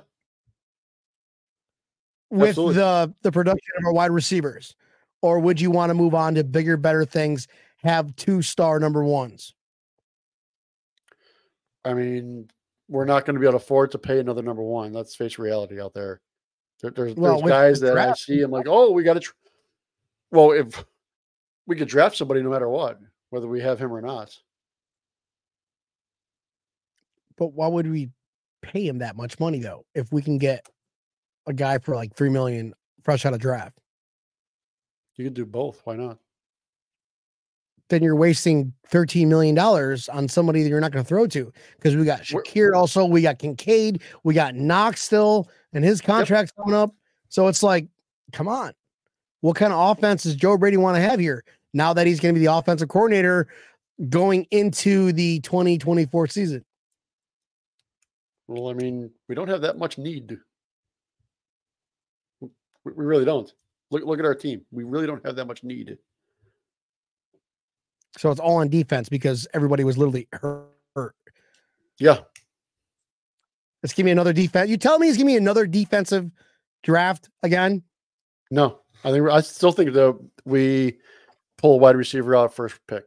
with Absolutely. the the production of our wide receivers, or would you want to move on to bigger, better things? Have two star number ones. I mean, we're not going to be able to afford to pay another number one. Let's face reality out there. there there's Well, there's guys that I see. I'm like, oh, we got to. Tr-. Well, if (laughs) we could draft somebody, no matter what, whether we have him or not. But why would we pay him that much money though? If we can get a guy for like three million fresh out of draft, You could do both. Why not? then you're wasting thirteen million dollars on somebody that you're not going to throw to. Because we got We're- Shakir, also we got Kincaid, we got Knox still, and his contract's coming up. So it's like, come on, what kind of offense does Joe Brady want to have here? Now that he's going to be the offensive coordinator going into the 2024 season. Well, I mean, we don't have that much need. We really don't. Look, look at our team. We really don't have that much need. So it's all on defense because everybody was literally hurt. Yeah, Let's give me another defense. You tell me he's giving me another defensive draft again. no, I think I still think that we pull a wide receiver out first pick.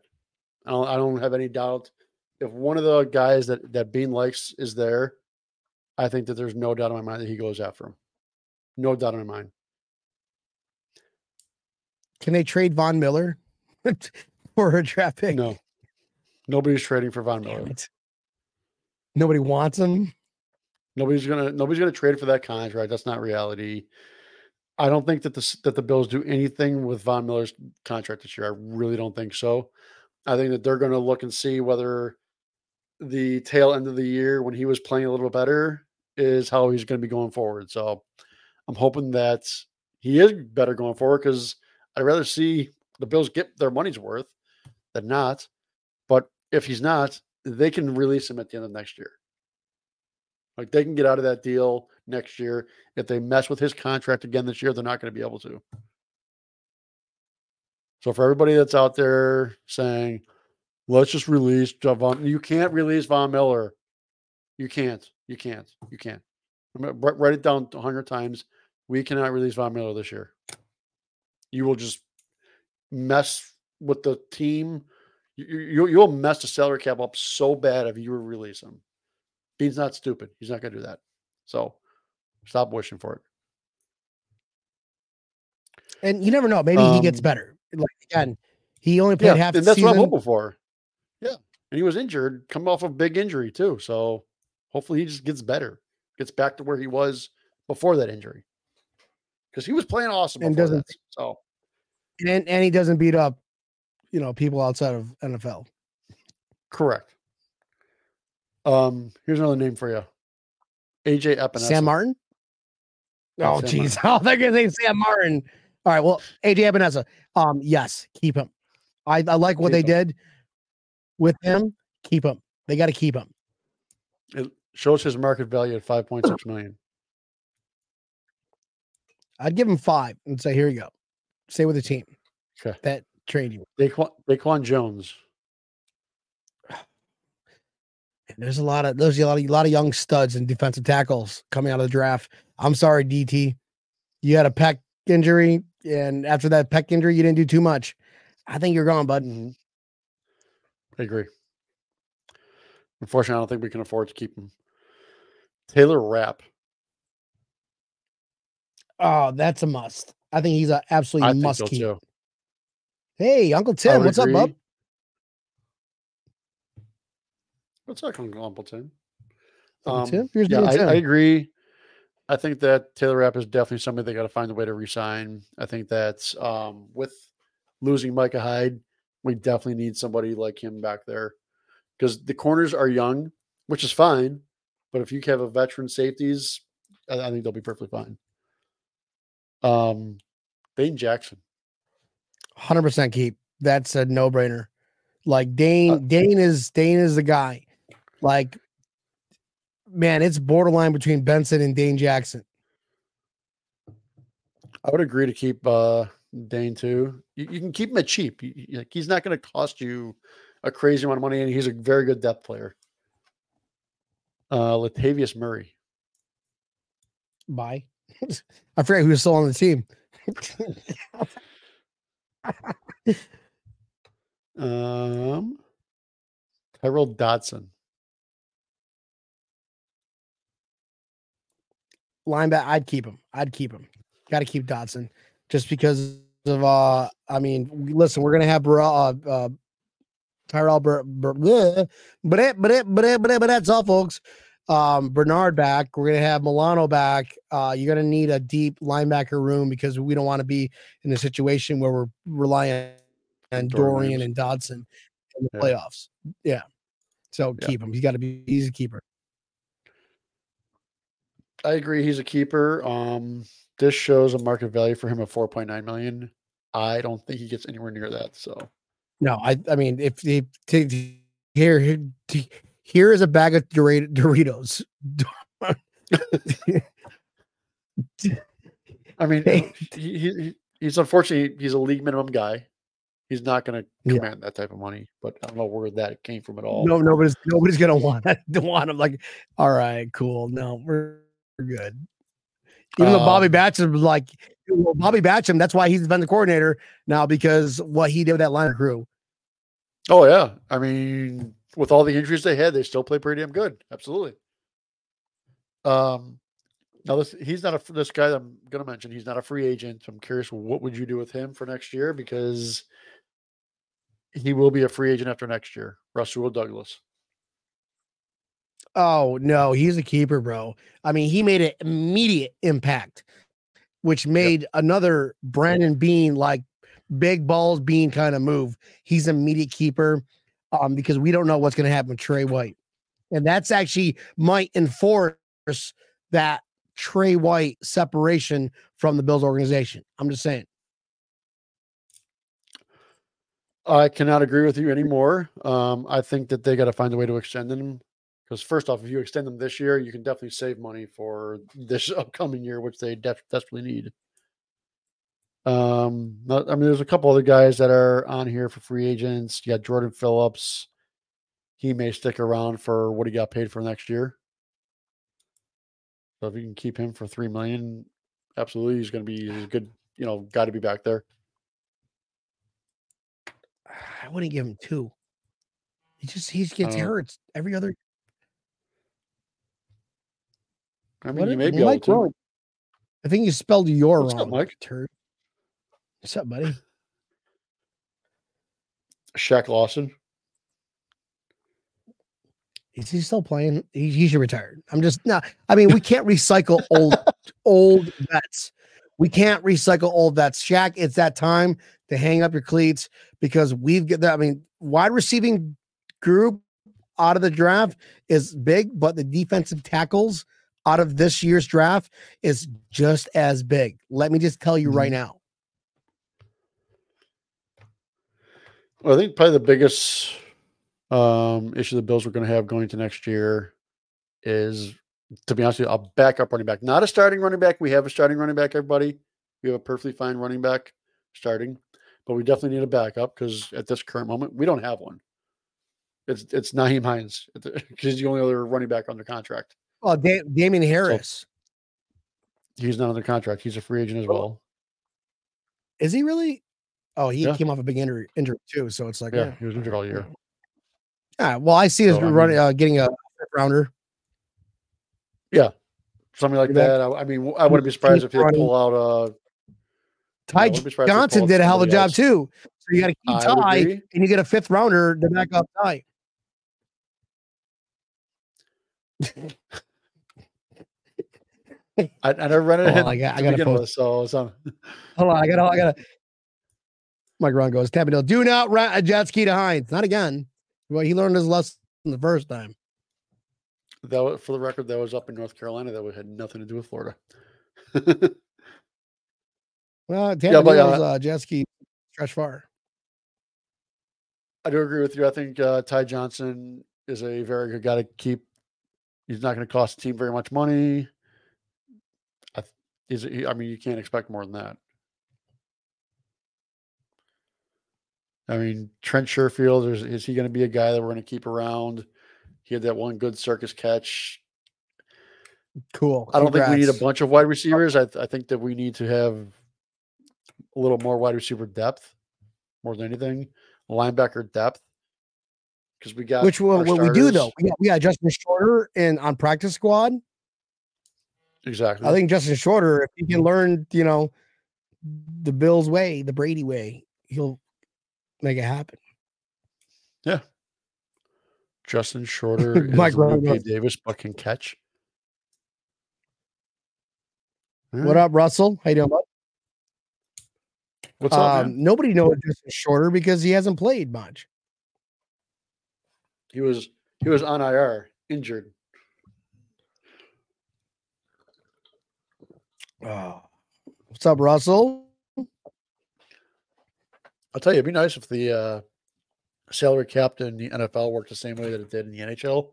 I don't, I don't have any doubt. If one of the guys that that Beane likes is there, I think that there's no doubt in my mind that he goes after him. No doubt in my mind. Can they trade Von Miller (laughs) for a draft pick? No, nobody's trading for Von Miller. Nobody wants him. Nobody's gonna nobody's gonna trade for that contract. That's not reality. I don't think that the that the Bills do anything with Von Miller's contract this year. I really don't think so. I think that they're going to look and see whether the tail end of the year when he was playing a little bit better is how he's going to be going forward. So I'm hoping that he is better going forward because I'd rather see the Bills get their money's worth than not. But if he's not, they can release him at the end of next year. Like they can get out of that deal next year. If they mess with his contract again this year, they're not going to be able to. So for everybody that's out there saying, let's just release Javon, you can't release Von Miller. You can't. You can't. You can't. Write- it down a hundred times. We cannot release Von Miller this year. You will just mess with the team. You, you, you'll mess the salary cap up so bad if you release him. Beane's not stupid. He's not going to do that. So stop wishing for it. And you never know. Maybe he gets Um, better. Like again, he only played half the and that's season. what I'm hoping for. Yeah, and he was injured, coming off of a big injury too. So hopefully he just gets better, gets back to where he was before that injury, because he was playing awesome. And doesn't- that. So and and he doesn't beat up, you know, people outside of NFL. correct. Um, here's another name for you, AJ Epenesa. Sam Martin. Oh, jeez. Oh, (laughs) they're gonna say Sam Martin. All right. Well, AJ Epenesa. Um, yes, keep him. I, I like what Keep they him. did with him. Keep him. They got to keep him. It shows his market value at 5.6 million. I'd give him five and say, here you go. Stay with the team Okay. that trained you. Daquan, Daquan Jones. There's a lot of there's a lot of, a lot of young studs and defensive tackles coming out of the draft. I'm sorry, DT. You had a pec injury, and after that pec injury, you didn't do too much. I think you're gone, bud. Mhm. I agree. Unfortunately, I don't think we can afford to keep him. Taylor Rapp. Oh, that's a must. I think he's an I absolutely think must so keep. too. Hey, Uncle Tim, would what's up, bub? What's up, Uncle Uncle Tim? Uncle Um, Tim? Here's yeah, I, Tim. I agree. I think that Taylor Rapp is definitely somebody they got to find a way to resign. I think that um, with losing Micah Hyde, we definitely need somebody like him back there because the corners are young, which is fine. But if you have a veteran safeties, I, I think they'll be perfectly fine. Um, Dane Jackson. Hundred percent keep. That's a no brainer. Like Dane, Uh, Dane is Dane is the guy. Like, man, it's borderline between Benford and Dane Jackson. I would agree to keep uh, Dane too. You, you can keep him at cheap. You- you- like, he's not going to cost you a crazy amount of money, and he's a very good depth player. Uh, Latavius Murray. Bye. (laughs) I forget who was still on the team. (laughs) Um, Tyrel Dodson. Linebacker, I'd keep him. I'd keep him. Got to keep Dodson just because of uh. I mean, listen, we're gonna have Bur- uh, uh Tyrel, Bur- Bur- but it, but it, but it, but it, but that's all, folks. Um, Bernard back. We're gonna have Milano back. Uh, you're gonna need a deep linebacker room because we don't want to be in a situation where we're relying on Dorian Dorian and Dodson in the Yeah. playoffs. Yeah. So Yeah. keep him. He's got to be. He's a keeper. I agree. He's a keeper. Um, this shows a market value for him of 4.9 million. I don't think he gets anywhere near that. So No, I I mean if they take here here is a bag of Dorito- Doritos. (laughs) I mean, he, he, he- he's unfortunately he's a league minimum guy. He's not going to Yeah. command that type of money. But I don't know where that came from at all. No, nobody's nobody's gonna want to (laughs) want him. Like, all right, cool. No, we're, we're good. Even though Bobby Um, Babich was like well, Bobby Babich, that's why he's the defensive coordinator now because what he did with that line of crew. Oh yeah, I mean, with all the injuries they had, they still play pretty damn good. Absolutely. Um, now this he's not a this guy that I'm going to mention. He's not a free agent. I'm curious, what would you do with him for next year? Because he will be a free agent after next year. Rasul Douglas. Oh no, he's a keeper, bro. I mean, he made an immediate impact, which made another Brandon Beane like big balls Beane kind of move. He's an immediate keeper, um, because we don't know what's going to happen with Tre White, and that's actually might enforce that Tre White separation from the Bills organization. I'm just saying. I cannot agree with you anymore. Um, I think that they got to find a way to extend them because first off, if you extend them this year, you can definitely save money for this (laughs) upcoming year, which they def- desperately need. Um, I mean, there's a couple other guys that are on here for free agents. You got Jordan Phillips. He may stick around for what he got paid for next year. So if you can keep him for three million, absolutely, he's going to be a good, you know, got to be back there. I wouldn't give him two. He just he gets Uh, hurt every other. I mean, What you may be able to. I think you spelled your What's up, wrong, Mike? Turd. What's up, buddy? Shaq Lawson. Is he still playing? He, he should retire. I'm just no. I mean, we can't recycle old (laughs) old vets. We can't recycle old vets. Shaq, it's that time to hang up your cleats because we've got that. I mean, wide receiving group out of the draft is big, but the defensive tackles out of this year's draft is just as big. Let me just tell you right mm-hmm. now. I think probably the biggest um, issue the Bills are going to have going to next year is, to be honest with you, a backup running back, not a starting running back. We have a starting running back, everybody. We have a perfectly fine running back starting, but we definitely need a backup because at this current moment we don't have one. It's it's Nyheim Hines because (laughs) he's the only other running back under contract. Oh, da- Damien Harris. He's not under contract. He's a free agent as well. Is he really? Oh, he Yeah. came off a big injury, injury too. So it's like, Yeah, yeah. he was injured all year. Yeah, well, I see us So, I running, uh, getting a fifth rounder. Yeah. Something like That-. I, I mean, I wouldn't be surprised if he pull out uh Ty wouldn't be surprised if they pull Johnson did a hell of a job else. too. So you got to keep Ty, and you get a fifth rounder to back up Ty. (laughs) I, I never ran it on, I got- I gotta begin post- with, so so Hold on, I got, I got to. Mike Ron goes, Tappendale, do not rent a jet ski to Hines. Not again. Well, he learned his lesson the first time. that was, for the record, that was up in North Carolina. That had nothing to do with Florida. (laughs) Well, but, Tappendale's uh, uh, jet ski stretch far. I do agree with you. I think uh, Ty Johnson is a very good guy to keep. He's not going to cost the team very much money. I, th- he, I mean, you can't expect more than that. I mean, Trent Sherfield is, is he going to be a guy that we're going to keep around? He had that one good circus catch. Cool. I don't think we need a bunch of wide oh. receivers. I, th- I think that we need to have a little more wide receiver depth, more than anything, linebacker depth, because we got Which one? our What we do though, we got, we got Justin Shorter in on practice squad. Exactly. I think Justin Shorter, if he can learn, you know, the Bills way, the Brady way, he'll make it happen. Yeah. Justin Shorter (laughs) Mike is Lupe Davis, but can catch. What up, Russell? How you doing? bud? What's up, Um, man? nobody knows Justin Shorter because he hasn't played much. He was he was on IR, injured. Oh. What's up, Russell? I'll tell you, it'd be nice if the uh, salary cap in the NFL worked the same way that it did in the NHL.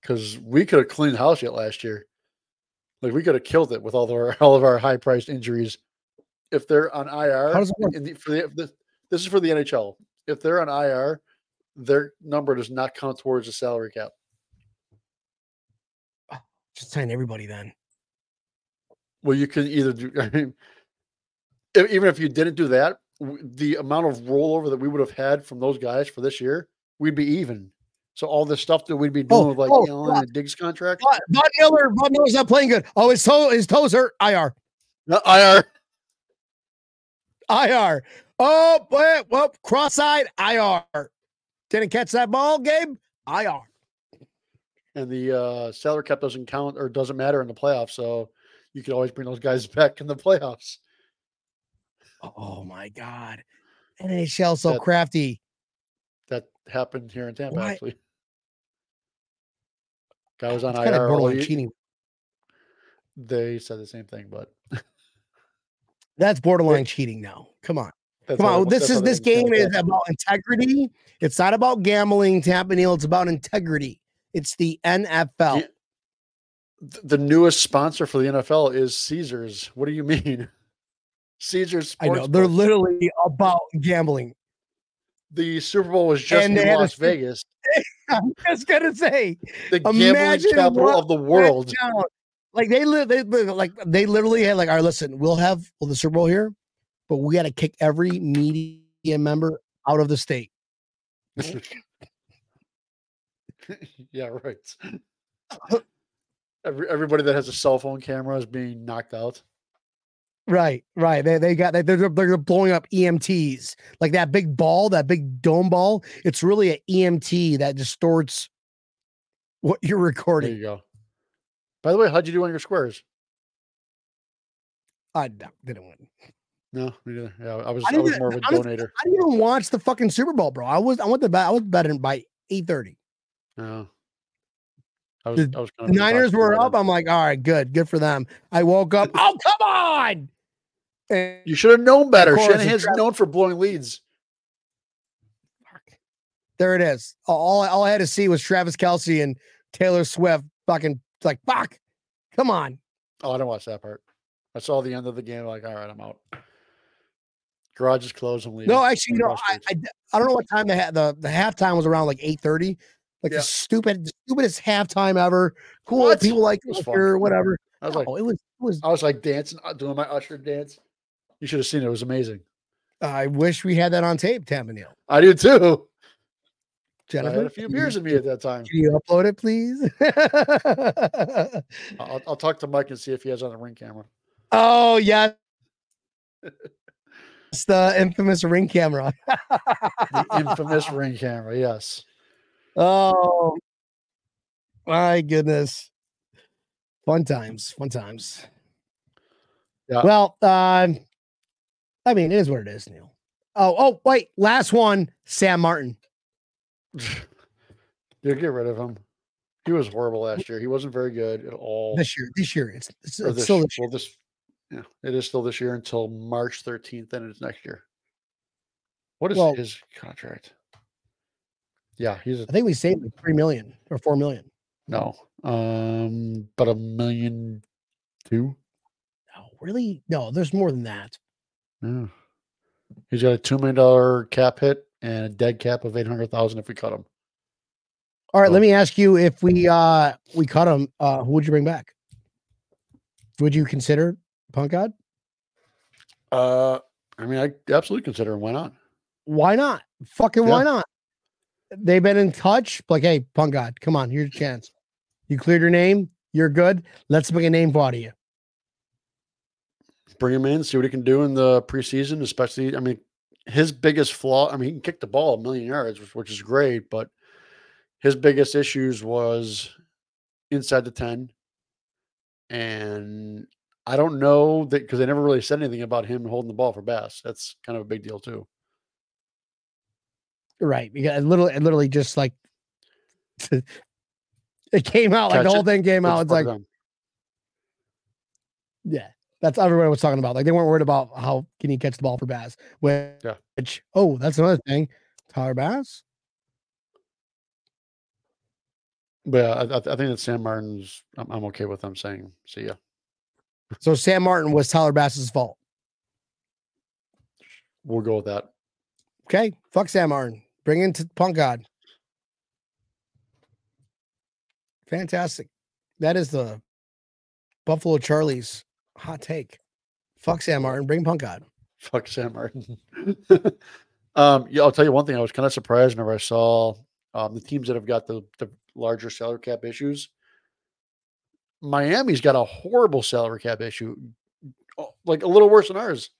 Because we could have cleaned house yet last year. Like we could have killed it with all of our (laughs) all of our high priced injuries. If they're on IR, How does it work? the, for the, this, this is for the NHL. If they're on IR, their number does not count towards the salary cap. Just sign everybody then. Well, you can either do. (laughs) I mean, even if you didn't do that, the amount of rollover that we would have had from those guys for this year, we'd be even. So all this stuff that we'd be doing Oh, with like oh, Allen and Diggs contract, Von Von Miller, Von Miller's not playing good. Oh, his toe, his toes hurt. IR. not IR. IR. Oh, wait, well, cross-eyed IR. Didn't catch that ball, Gabe. IR. and the uh, salary cap doesn't count or doesn't matter in the playoffs. So you could always bring those guys (laughs) back in the playoffs. Oh my God. NHL so That- crafty. That happened here in Tampa, Why- actually. Guy was on It's kind of IR. cheating. They said the same thing, but (laughs) That's borderline cheating now. Come on. that's Come on. This is this game is about integrity. It's not about gambling, Tampa Neal. It's about integrity. It's the NFL. Yeah. Th- the newest sponsor for the NFL is Caesars. What do you mean? (laughs) Caesars I know. They're literally about gambling. the Super Bowl was just And in had a Las Vegas, (laughs) I'm just gonna say, the gambling capital of the world. Like they live, they like they literally had like, all right, listen, we'll have well, the Super Bowl here, but we got to kick every media member out of the state. (laughs) yeah, right. (laughs) Every, everybody that has a cell phone camera is being knocked out. Right, right. They they got they they're, they're blowing up EMTs like that big ball, that big dome ball. It's really an EMT that distorts what you're recording. There you go. By the way, how'd you do on your squares? I didn't win. No, me neither. Yeah, I was I I, was more of a donator. I didn't even watch the fucking Super Bowl, bro. I was I went to bed. I was betting by eight thirty. No. I was, The- I was kind The Niners were up. I'm like, all right, good, good for them. I woke up. Oh, come on! And You should have known better. course, it's Shanahan's Travis- known for blowing leads. there it is. All I- all I had to see was Travis Kelce and Taylor Swift. Fucking like, fuck. Come on. Oh, I didn't watch that part. I saw the end of the game. Like, all right, I'm out. Garage is closed. I'm leaving. No, actually, you I'm know, I. I, I don't know what time they had the the halftime was around like eight thirty. Like Yeah. the stupid, stupidest halftime ever. Cool What? people like It was fun. Usher, whatever. I was like, oh, it was it was. I was like dancing, uh, doing my Usher dance. You should have seen it. It was amazing. I wish we had that on tape, Tamanil. I do too. I Jennifer, had a few beers in me at that time. Can you upload it, please? I'll, I'll talk to Mike and see if he has on the ring camera. oh yeah, (laughs) it's the infamous ring camera. The infamous ring camera. Yes. Oh my goodness. Fun times, fun times. Yeah. Well, um, I mean, it is what it is, Neil. Oh, oh, wait, last one, Sam Martin. (laughs) Dude, get rid of him. He was horrible last year. He wasn't very good at all. This year, this year, it's, it's, it's this, still this year. well, this, yeah, it is still this year until March 13th, then it's next year. What is Well- his contract? Yeah, he's a, I think we saved like three million or four million. no, um, but a million two. No, really? No, there's more than that. Yeah. He's got a two million dollar cap hit and a dead cap of eight hundred thousand if we cut him. All right, let me ask you: If we uh we cut him, uh, who would you bring back? Would you consider Punt God? Uh, I mean, I absolutely consider him. Why not? Why not? Fucking why not? They've been in touch. Like, hey, Punt God, come on, here's your chance. You cleared your name. You're good. Let's make a name of you. Bring him in, see what he can do in the preseason. Especially, I mean, his biggest flaw. I mean, he can kick the ball a million yards, which, which is great, but his biggest issues was inside the ten, and I don't know that because they never really said anything about him holding the ball for Bass. That's kind of a big deal too. Right. Because literally, literally just like (laughs) it came out like the whole it, thing came out. It's for like, yeah, that's everybody was talking about. Like they weren't worried about how can he catch the ball for Bass. Which, Yeah. oh, that's another thing. Tyler Bass. But yeah, I, I I think that Sam Martin's. I'm, I'm okay with them saying, "See ya." So Sam Martin was Tyler Bass's fault. We'll go with that. Okay. Fuck Sam Martin. Bring in to Punt God. Fantastic. That is the Buffalo Charlie's hot take. Fuck Sam Martin. Bring Punt God. Fuck Sam Martin. (laughs) um, yeah, I'll tell you one thing. I was kind of surprised whenever I saw um, the teams that have got the, the larger salary cap issues. Miami's got a horrible salary cap issue, like a little worse than ours.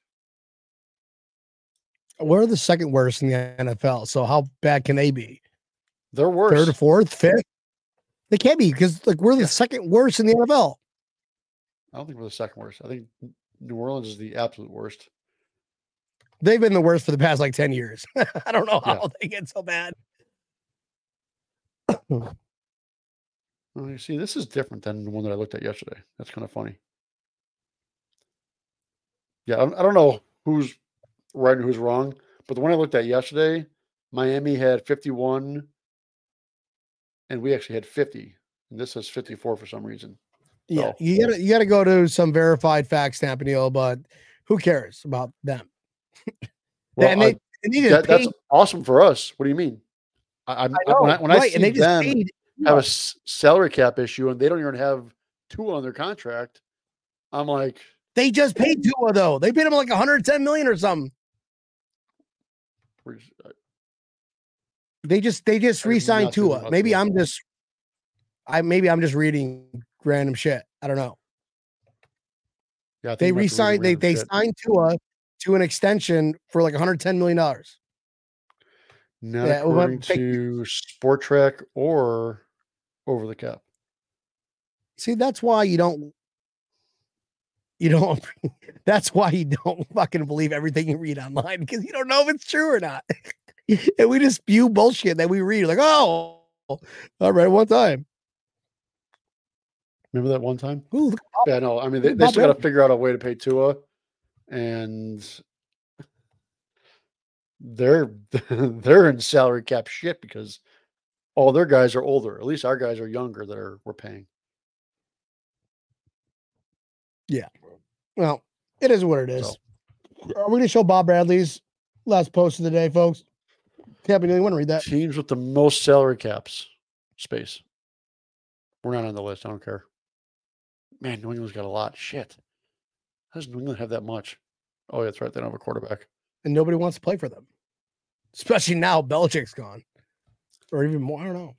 We're the second worst in the NFL. So how bad can they be? They're worse. Third, fourth, fifth? They can't be because like we're the second worst in the NFL. I don't think we're the second worst. I think New Orleans is the absolute worst. They've been the worst for the past like 10 years. (laughs) I don't know Yeah. how they get so bad. (clears throat) Oh, you see, this is different than the one that I looked at yesterday. That's kind of funny. Yeah, I don't know who's right and who's wrong, but the one I looked at yesterday, Miami had 51, and we actually had 50, and this says 54 for some reason. Yeah, you gotta you gotta go to some verified facts, Campanile, but who cares about them? (laughs) Well, and I- they, they that, that's awesome for us. What do you mean? I, I I- when I, know, when I see and they just them paid have a salary cap issue and they don't even have two on their contract, I'm like, they just paid Tua though. They paid him like 110 million or something. Uh, They just they just I re-signed Tua. Maybe I'm just I maybe I'm just reading random shit. I don't know. yeah, They you might be reading re-signed they they shit. signed Tua to an extension for like 110 million dollars. Not Yeah, according to Spotrac or over the cap. See, that's why you don't you don't (laughs) that's why you don't (laughs) fucking believe everything you read online because you don't know if it's true or not. (laughs) and we just spew bullshit that we read like, oh, all right, one time. Remember that one time? Ooh, look, Yeah, no. I mean, they, they still got to figure out a way to pay Tua, and they're they're in salary cap shit because all their guys are older. At least our guys are younger that are we're paying. Well, it is what it is. So, Are we going to show Bob Bradley's last post of the day, folks? Tampa, you want to read that? Teams with the most salary caps space. We're not on the list. I don't care. Man, New England's got a lot. Shit. How does New England have that much? Oh, yeah, that's right. They don't have a quarterback. And nobody wants to play for them, especially now Belichick's gone, or even more. I don't know.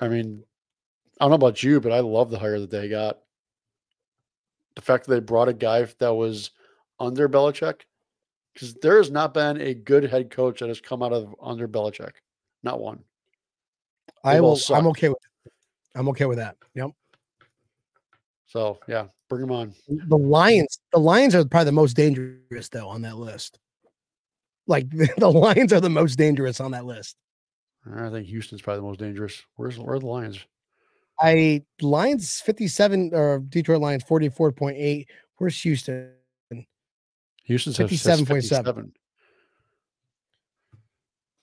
I mean, I don't know about you, but I love the hire that they got. The fact that they brought a guy that was under Belichick, because there has not been a good head coach that has come out of under Belichick. Not one. I They've all will. I'm okay with. I'm okay with that. Yep. So yeah, bring him on. The Lions. The Lions are probably the most dangerous though on that list. Like (laughs) the Lions are the most dangerous on that list. I think Houston's probably the most dangerous. Where's where are the Lions? I Lions 57 or Detroit Lions 44.8. Where's Houston? Houston's have 57.7. 57.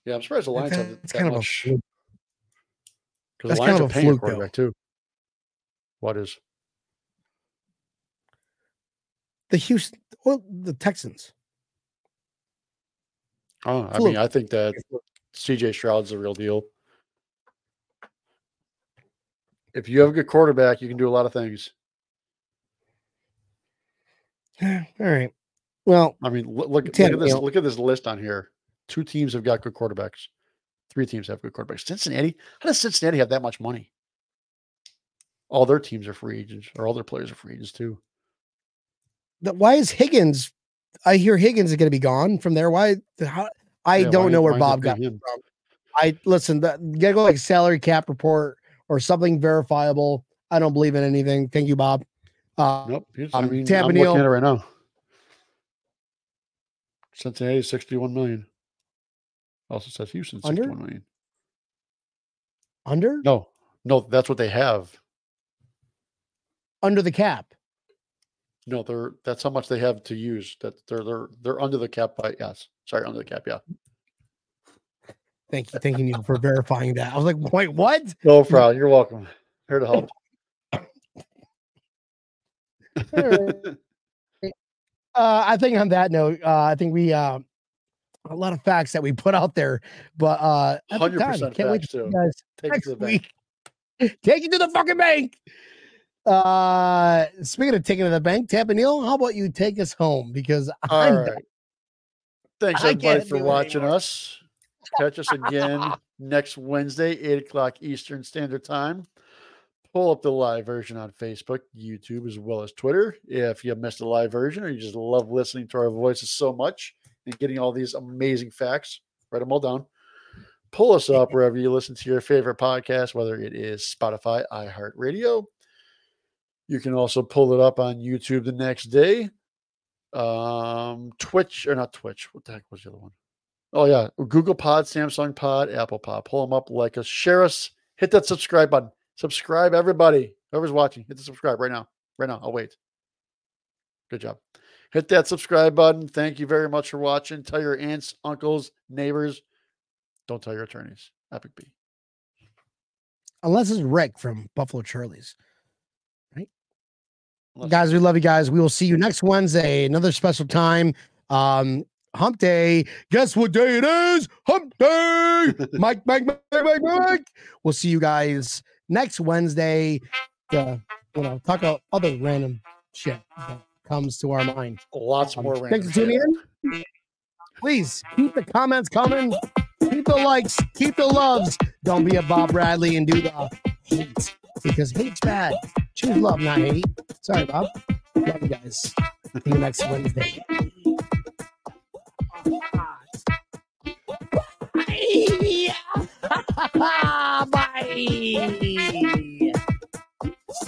Yeah, I'm surprised the Lions have That's that kind of a much. Because that's the Lions kind of a paying fluke, though. too. What is? The Houston, well, the Texans. Oh, I Fluke. mean, I think that CJ Stroud's the real deal. If you have a good quarterback, you can do a lot of things. (sighs) All right. Well, I mean, look, look, look at this. you know- Look at this list on here. Two teams have got good quarterbacks. Three teams have good quarterbacks. Cincinnati. How does Cincinnati have that much money? All their teams are free agents, or all their players are free agents too. the, why is Higgins? I hear Higgins is going to be gone from there. Why? How, I Yeah, don't why- know where Bob got him? from. I listen. The, you got to go like salary cap report or something verifiable. I don't believe in anything. Thank you, Bob. Uh, Nope. I Um, mean, Tampa I'm Neal- looking at it right now. Cincinnati 61 million. Also says Houston Under? 61 million. Under No, no, that's what they have. under the cap. No, they're that's how much they have to use. That they're they're they're under the cap by yes. Sorry, under the cap, yeah. Thank you, thank you, Neil, for verifying that. I was like, wait, what? No problem. You're welcome. Here to help. (laughs) Uh, I think on that note, uh, I think we uh, a lot of facts that we put out there, but uh, at 100% can't wait facts, to see you guys Take it next to the bank. week. (laughs) Take it to the fucking bank. Uh, speaking of taking to the bank, Tampa Neil, how about you take us home because All I'm right. Thanks I everybody for watching anymore. us. Catch us again next Wednesday, 8 o'clock Eastern Standard Time. Pull up the live version on Facebook, YouTube, as well as Twitter. If you missed the live version or you just love listening to our voices so much and getting all these amazing facts, write them all down. Pull us up wherever you listen to your favorite podcast, whether it is Spotify, iHeartRadio. You can also pull it up on YouTube the next day um twitch or not twitch what the heck was the other one? Oh yeah. Google pod samsung pod apple pod. Pull them up like us. Share us. Hit that subscribe button. Subscribe everybody. Whoever's watching hit the subscribe right now. Right now. I'll wait. Good job. Hit that subscribe button. Thank you very much for watching. Tell your aunts uncles neighbors. Don't tell your attorneys. Epic b. Unless it's Rick from Buffalo Charlie's. Unless- guys we love you guys. We will see you next wednesday. Another special time. Um hump day. Guess what day it is? Hump day! (laughs) Mike mike mike mike mike we'll see you guys next wednesday. To you know talk about other random shit that comes to our mind. Lots um, more thanks random for tuning in. Please keep the comments coming. Keep the likes. Keep the loves. Don't be a bob bradley and do the hate because hate's bad. Choose love not hate. Sorry bob. Love you guys. See you next wednesday Bye. Bye. (laughs)